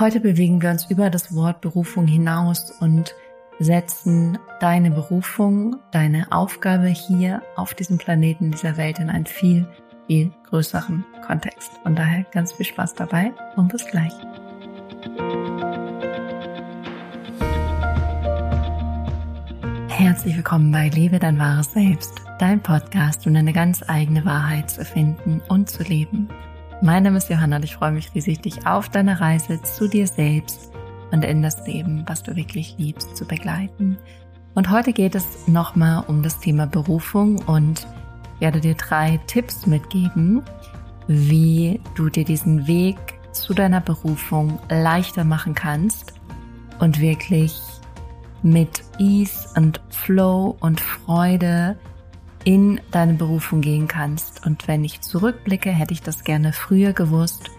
Heute bewegen wir uns über das Wort Berufung hinaus und setzen deine Berufung, deine Aufgabe hier auf diesem Planeten, dieser Welt in einen viel, viel größeren Kontext. Von daher ganz viel Spaß dabei und bis gleich. Herzlich willkommen bei Lebe dein wahres Selbst, dein Podcast, um deine ganz eigene Wahrheit zu finden und zu leben. Mein Name ist Johanna und ich freue mich riesig, dich auf deiner Reise zu dir selbst und in das Leben, was du wirklich liebst, zu begleiten. Und heute geht es nochmal um das Thema Berufung und werde dir drei Tipps mitgeben, wie du dir diesen Weg zu deiner Berufung leichter machen kannst und wirklich mit Ease und Flow und Freude in deine Berufung gehen kannst. Und wenn ich zurückblicke, hätte ich das gerne früher gewusst.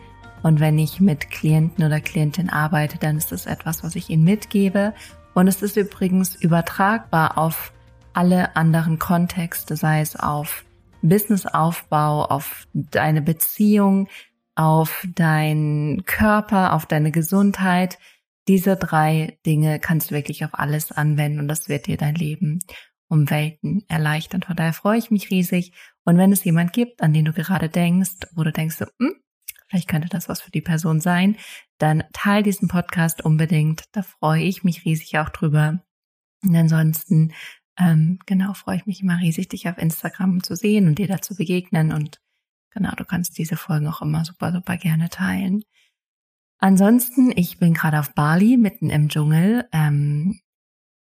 Und wenn ich mit Klienten oder Klientin arbeite, dann ist das etwas, was ich ihnen mitgebe. Und es ist übrigens übertragbar auf alle anderen Kontexte, sei es auf Businessaufbau, auf deine Beziehung, auf deinen Körper, auf deine Gesundheit. Diese drei Dinge kannst du wirklich auf alles anwenden und das wird dir dein Leben um Welten erleichtern. Von daher freue ich mich riesig. Und wenn es jemand gibt, an den du gerade denkst, wo du denkst, hm, vielleicht könnte das was für die Person sein, dann teil diesen Podcast unbedingt. Da freue ich mich riesig auch drüber. Und ansonsten, ähm, genau, freue ich mich immer riesig, dich auf Instagram zu sehen und dir da zu begegnen. Und genau, du kannst diese Folgen auch immer super, super gerne teilen. Ansonsten, ich bin gerade auf Bali, mitten im Dschungel. Ähm,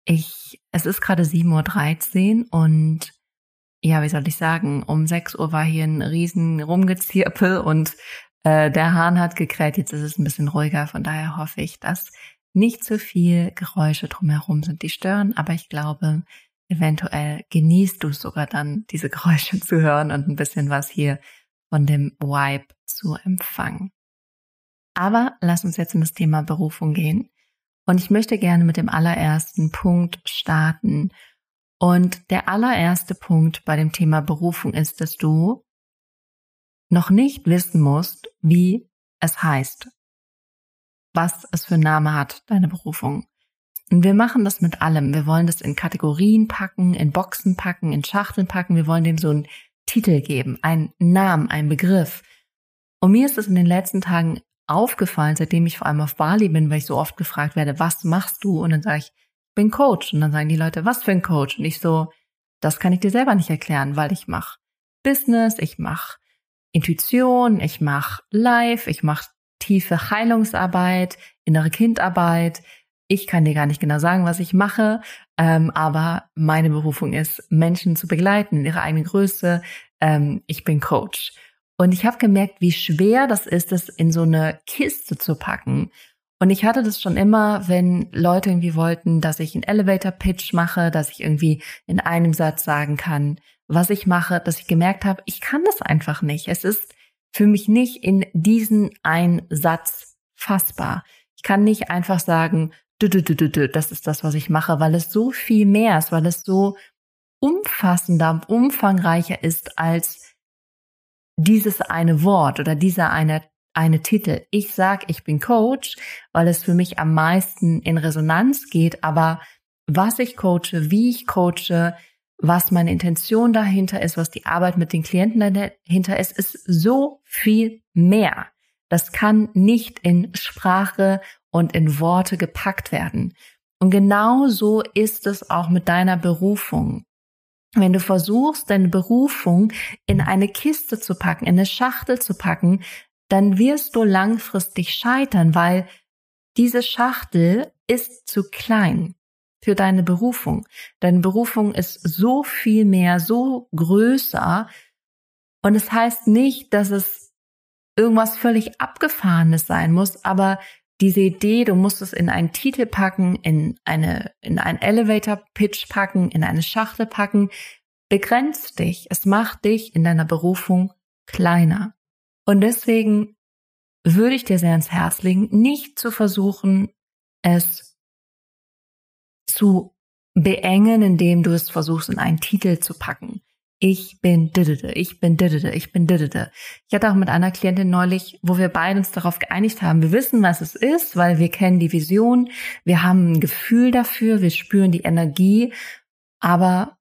ich, es ist gerade 7.13 Uhr und ja, wie soll ich sagen, um 6 Uhr war hier ein riesen Rumgezirpel und äh, der Hahn hat gekräht, jetzt ist es ein bisschen ruhiger, von daher hoffe ich, dass nicht zu viel Geräusche drumherum sind, die stören, aber ich glaube, eventuell genießt du sogar dann, diese Geräusche zu hören und ein bisschen was hier von dem Vibe zu empfangen. Aber lass uns jetzt in das Thema Berufung gehen. Und ich möchte gerne mit dem allerersten Punkt starten. Und der allererste Punkt bei dem Thema Berufung ist, dass du noch nicht wissen musst, wie es heißt, was es für Name hat, deine Berufung. Und wir machen das mit allem. Wir wollen das in Kategorien packen, in Boxen packen, in Schachteln packen. Wir wollen dem so einen Titel geben, einen Namen, einen Begriff. Und mir ist es in den letzten Tagen aufgefallen, seitdem ich vor allem auf Bali bin, weil ich so oft gefragt werde, was machst du? Und dann sage ich, bin Coach. Und dann sagen die Leute, was für ein Coach? Und ich so, das kann ich dir selber nicht erklären, weil ich mache Business, ich mache Intuition, ich mache Live, ich mache tiefe Heilungsarbeit, innere Kindarbeit. Ich kann dir gar nicht genau sagen, was ich mache, ähm, aber meine Berufung ist, Menschen zu begleiten in ihrer eigenen Größe. Ähm, ich bin Coach. Und ich habe gemerkt, wie schwer das ist, das in so eine Kiste zu packen. Und ich hatte das schon immer, wenn Leute irgendwie wollten, dass ich einen Elevator Pitch mache, dass ich irgendwie in einem Satz sagen kann, was ich mache, dass ich gemerkt habe, ich kann das einfach nicht. Es ist für mich nicht in diesen einen Satz fassbar. Ich kann nicht einfach sagen, du, du, du, du, du, das ist das, was ich mache, weil es so viel mehr ist, weil es so umfassender umfangreicher ist als dieses eine Wort oder dieser eine, eine Titel. Ich sag, ich bin Coach, weil es für mich am meisten in Resonanz geht, aber was ich coache, wie ich coache, was meine Intention dahinter ist, was die Arbeit mit den Klienten dahinter ist, ist so viel mehr. Das kann nicht in Sprache und in Worte gepackt werden. Und genau so ist es auch mit deiner Berufung wenn du versuchst, deine Berufung in eine Kiste zu packen, in eine Schachtel zu packen, dann wirst du langfristig scheitern, weil diese Schachtel ist zu klein für deine Berufung. Deine Berufung ist so viel mehr, so größer. Und es heißt nicht, dass es irgendwas völlig abgefahrenes sein muss, aber diese Idee, du musst es in einen Titel packen, in eine, in einen Elevator Pitch packen, in eine Schachtel packen, begrenzt dich. Es macht dich in deiner Berufung kleiner. Und deswegen würde ich dir sehr ins Herz legen, nicht zu versuchen, es zu beengen, indem du es versuchst, in einen Titel zu packen. Ich bin didede, ich bin didede, ich bin didede. Ich hatte auch mit einer Klientin neulich, wo wir beide uns darauf geeinigt haben, wir wissen, was es ist, weil wir kennen die Vision, wir haben ein Gefühl dafür, wir spüren die Energie, aber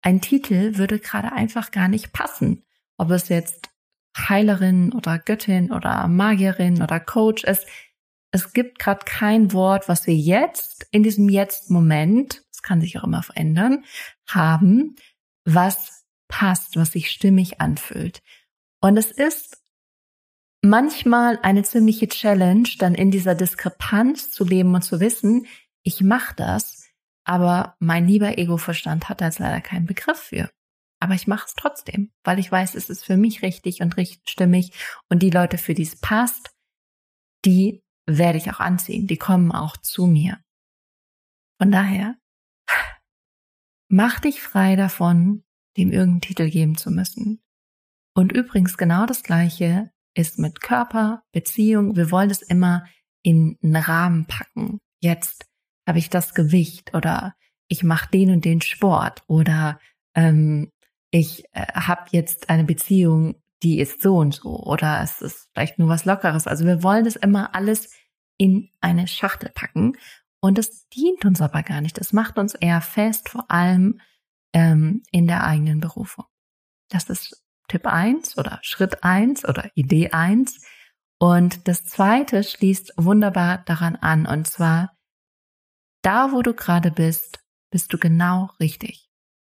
ein Titel würde gerade einfach gar nicht passen. Ob es jetzt Heilerin oder Göttin oder Magierin oder Coach ist, es gibt gerade kein Wort, was wir jetzt in diesem Jetzt-Moment, das kann sich auch immer verändern, haben, was passt, was sich stimmig anfühlt. Und es ist manchmal eine ziemliche Challenge, dann in dieser Diskrepanz zu leben und zu wissen, ich mache das, aber mein lieber Ego-Verstand hat da jetzt leider keinen Begriff für. Aber ich mache es trotzdem, weil ich weiß, es ist für mich richtig und richtig stimmig und die Leute, für die es passt, die werde ich auch anziehen, die kommen auch zu mir. Von daher Mach dich frei davon, dem irgendeinen Titel geben zu müssen. Und übrigens genau das Gleiche ist mit Körper, Beziehung. Wir wollen es immer in einen Rahmen packen. Jetzt habe ich das Gewicht oder ich mache den und den Sport oder ähm, ich äh, habe jetzt eine Beziehung, die ist so und so oder es ist vielleicht nur was Lockeres. Also wir wollen das immer alles in eine Schachtel packen und das dient uns aber gar nicht. Das macht uns eher fest, vor allem ähm, in der eigenen Berufung. Das ist Tipp eins oder Schritt eins oder Idee eins. Und das zweite schließt wunderbar daran an. Und zwar, da wo du gerade bist, bist du genau richtig.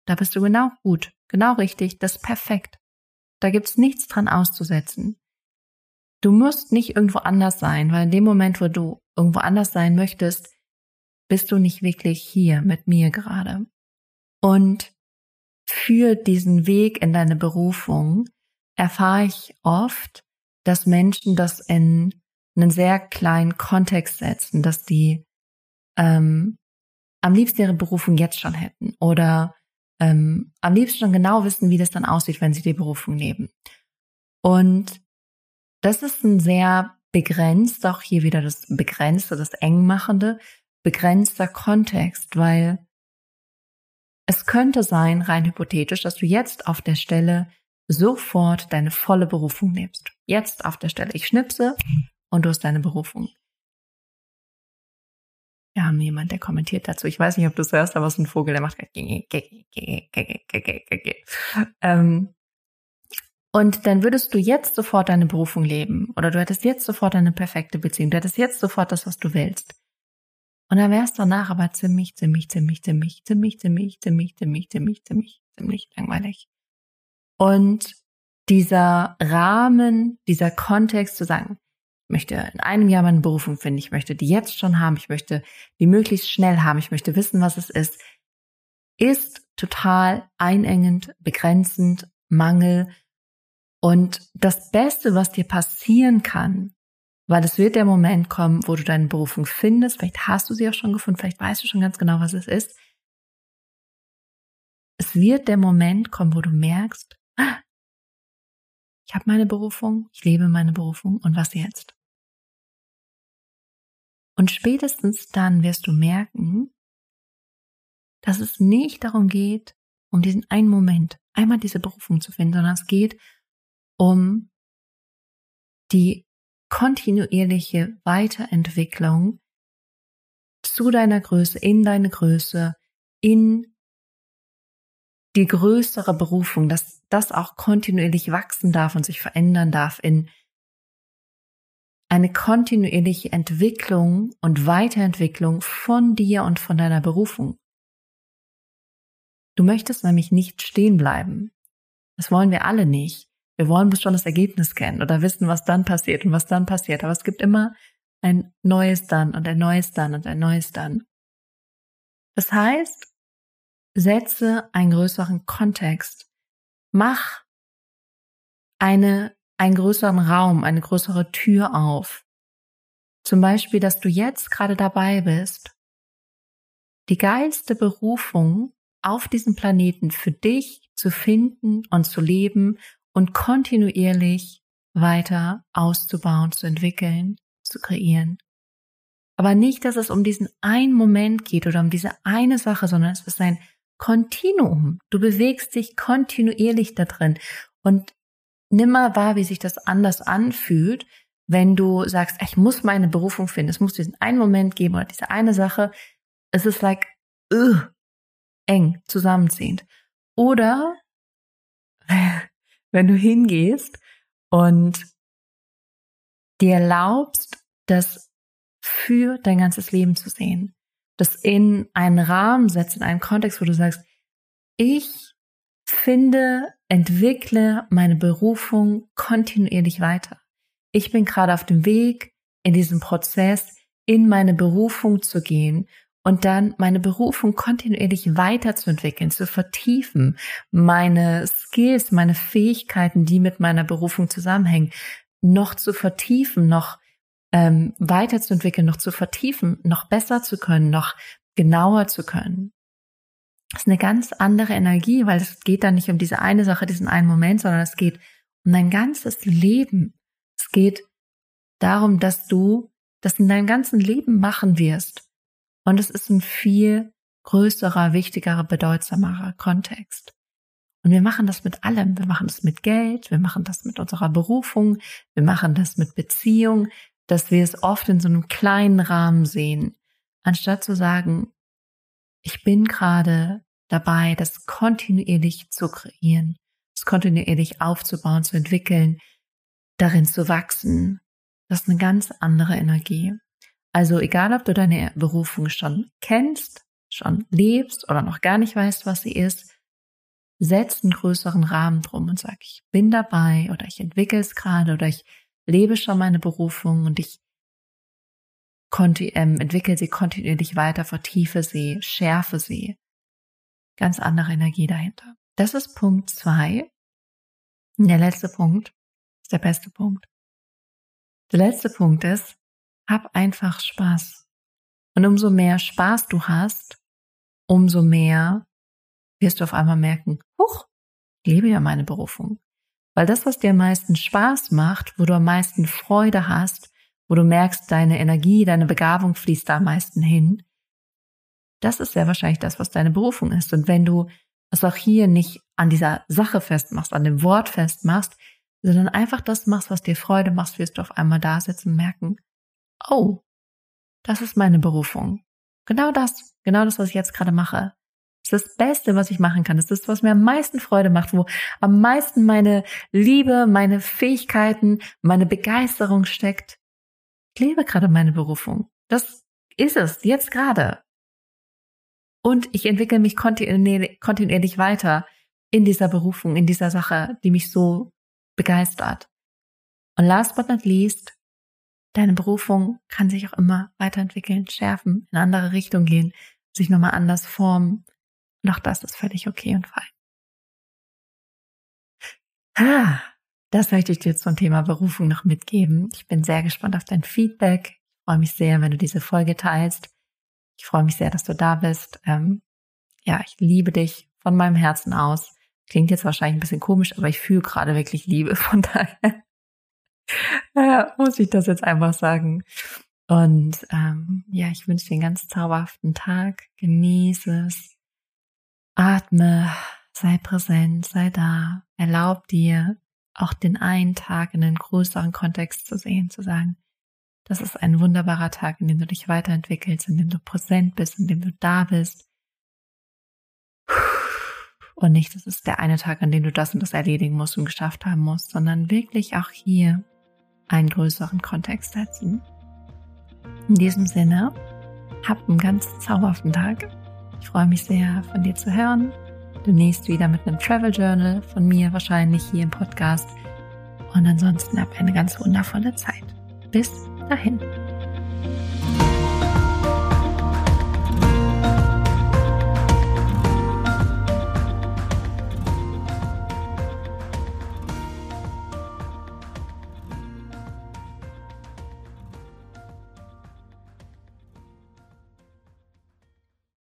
Da bist du genau gut, genau richtig, das ist perfekt. Da gibt's nichts dran auszusetzen. Du musst nicht irgendwo anders sein, weil in dem Moment, wo du irgendwo anders sein möchtest, bist du nicht wirklich hier mit mir gerade. Und für diesen Weg in deine Berufung erfahre ich oft, dass Menschen das in einen sehr kleinen Kontext setzen, dass die ähm, am liebsten ihre Berufung jetzt schon hätten oder ähm, am liebsten schon genau wissen, wie das dann aussieht, wenn sie die Berufung nehmen. Und das ist ein sehr begrenzt, auch hier wieder das Begrenzte, das Engmachende, begrenzter Kontext, weil es könnte sein, rein hypothetisch, dass du jetzt auf der Stelle sofort deine volle Berufung nimmst. Jetzt auf der Stelle. Ich schnipse und du hast deine Berufung. Wir haben jemand, der kommentiert dazu. Ich weiß nicht, ob du es hörst, aber es ist ein Vogel, der macht ähm, und dann würdest du jetzt sofort deine Berufung leben oder du hättest jetzt sofort eine perfekte Beziehung, du hättest jetzt sofort das, was du willst. Und dann wäre es danach aber ziemlich, ziemlich, ziemlich, ziemlich, ziemlich, ziemlich, ziemlich, ziemlich, ziemlich, ziemlich, ziemlich langweilig. Und dieser Rahmen, dieser Kontext zu sagen, ich möchte in einem Jahr meine Berufung finden, ich möchte die jetzt schon haben, ich möchte die möglichst schnell haben, ich möchte wissen, was es ist, ist total einengend, begrenzend, Mangel. Und das Beste, was dir passieren kann, weil es wird der Moment kommen, wo du deine Berufung findest. Vielleicht hast du sie auch schon gefunden, vielleicht weißt du schon ganz genau, was es ist. Es wird der Moment kommen, wo du merkst, ah, ich habe meine Berufung, ich lebe meine Berufung und was jetzt? Und spätestens dann wirst du merken, dass es nicht darum geht, um diesen einen Moment, einmal diese Berufung zu finden, sondern es geht um die kontinuierliche Weiterentwicklung zu deiner Größe, in deine Größe, in die größere Berufung, dass das auch kontinuierlich wachsen darf und sich verändern darf in eine kontinuierliche Entwicklung und Weiterentwicklung von dir und von deiner Berufung. Du möchtest nämlich nicht stehen bleiben. Das wollen wir alle nicht. Wir wollen bis schon das Ergebnis kennen oder wissen, was dann passiert und was dann passiert. Aber es gibt immer ein neues dann und ein neues dann und ein neues dann. Das heißt, setze einen größeren Kontext. Mach eine, einen größeren Raum, eine größere Tür auf. Zum Beispiel, dass du jetzt gerade dabei bist, die geilste Berufung auf diesem Planeten für dich zu finden und zu leben und kontinuierlich weiter auszubauen, zu entwickeln, zu kreieren. Aber nicht, dass es um diesen einen Moment geht oder um diese eine Sache, sondern es ist ein Kontinuum. Du bewegst dich kontinuierlich da drin und nimm mal wahr, wie sich das anders anfühlt, wenn du sagst, ich muss meine Berufung finden, es muss diesen einen Moment geben oder diese eine Sache. Es ist like, ugh, eng, zusammenziehend. Oder wenn du hingehst und dir erlaubst, das für dein ganzes Leben zu sehen, das in einen Rahmen setzt, in einen Kontext, wo du sagst, ich finde, entwickle meine Berufung kontinuierlich weiter. Ich bin gerade auf dem Weg, in diesem Prozess in meine Berufung zu gehen und dann meine Berufung kontinuierlich weiterzuentwickeln, zu vertiefen, meine Skills, meine Fähigkeiten, die mit meiner Berufung zusammenhängen, noch zu vertiefen, noch ähm, weiterzuentwickeln, noch zu vertiefen, noch besser zu können, noch genauer zu können. Das ist eine ganz andere Energie, weil es geht dann nicht um diese eine Sache, diesen einen Moment, sondern es geht um dein ganzes Leben. Es geht darum, dass du das in deinem ganzen Leben machen wirst. Und es ist ein viel größerer, wichtigerer, bedeutsamerer Kontext. Und wir machen das mit allem. Wir machen das mit Geld, wir machen das mit unserer Berufung, wir machen das mit Beziehung, dass wir es oft in so einem kleinen Rahmen sehen, anstatt zu sagen, ich bin gerade dabei, das kontinuierlich zu kreieren, das kontinuierlich aufzubauen, zu entwickeln, darin zu wachsen. Das ist eine ganz andere Energie. Also egal, ob du deine Berufung schon kennst, schon lebst oder noch gar nicht weißt, was sie ist, setz einen größeren Rahmen drum und sag, ich bin dabei oder ich entwickle es gerade oder ich lebe schon meine Berufung und ich ähm, entwickle sie kontinuierlich weiter, vertiefe sie, schärfe sie. Ganz andere Energie dahinter. Das ist Punkt zwei. Der letzte Punkt ist der beste Punkt. Der letzte Punkt ist, hab einfach Spaß. Und umso mehr Spaß du hast, umso mehr wirst du auf einmal merken, huch, ich lebe ja meine Berufung. Weil das, was dir am meisten Spaß macht, wo du am meisten Freude hast, wo du merkst, deine Energie, deine Begabung fließt da am meisten hin, das ist sehr wahrscheinlich das, was deine Berufung ist. Und wenn du es auch hier nicht an dieser Sache festmachst, an dem Wort festmachst, sondern einfach das machst, was dir Freude macht, wirst du auf einmal da sitzen und merken, oh, das ist meine Berufung. Genau das, genau das, was ich jetzt gerade mache. Das ist das Beste, was ich machen kann. Das ist das, was mir am meisten Freude macht, wo am meisten meine Liebe, meine Fähigkeiten, meine Begeisterung steckt. Ich lebe gerade meine Berufung. Das ist es, jetzt gerade. Und ich entwickle mich kontinuierlich weiter in dieser Berufung, in dieser Sache, die mich so begeistert. Und last but not least, deine Berufung kann sich auch immer weiterentwickeln, schärfen, in eine andere Richtung gehen, sich nochmal anders formen. Und auch das ist völlig okay und fein. Ah, das möchte ich dir zum Thema Berufung noch mitgeben. Ich bin sehr gespannt auf dein Feedback. Ich freue mich sehr, wenn du diese Folge teilst. Ich freue mich sehr, dass du da bist. Ähm, ja, ich liebe dich von meinem Herzen aus. Klingt jetzt wahrscheinlich ein bisschen komisch, aber ich fühle gerade wirklich Liebe. Von daher äh, muss ich das jetzt einfach sagen. Und ähm, ja, ich wünsche dir einen ganz zauberhaften Tag. Genieße es. Atme, sei präsent, sei da. Erlaub dir, auch den einen Tag in einen größeren Kontext zu sehen, zu sagen, das ist ein wunderbarer Tag, in dem du dich weiterentwickelst, in dem du präsent bist, in dem du da bist. Und nicht, das ist der eine Tag, an dem du das und das erledigen musst und geschafft haben musst, sondern wirklich auch hier einen größeren Kontext setzen. In diesem Sinne, hab einen ganz zauberhaften Tag. Ich freue mich sehr, von dir zu hören. Demnächst wieder mit einem Travel Journal von mir, wahrscheinlich hier im Podcast. Und ansonsten hab eine ganz wundervolle Zeit. Bis dahin.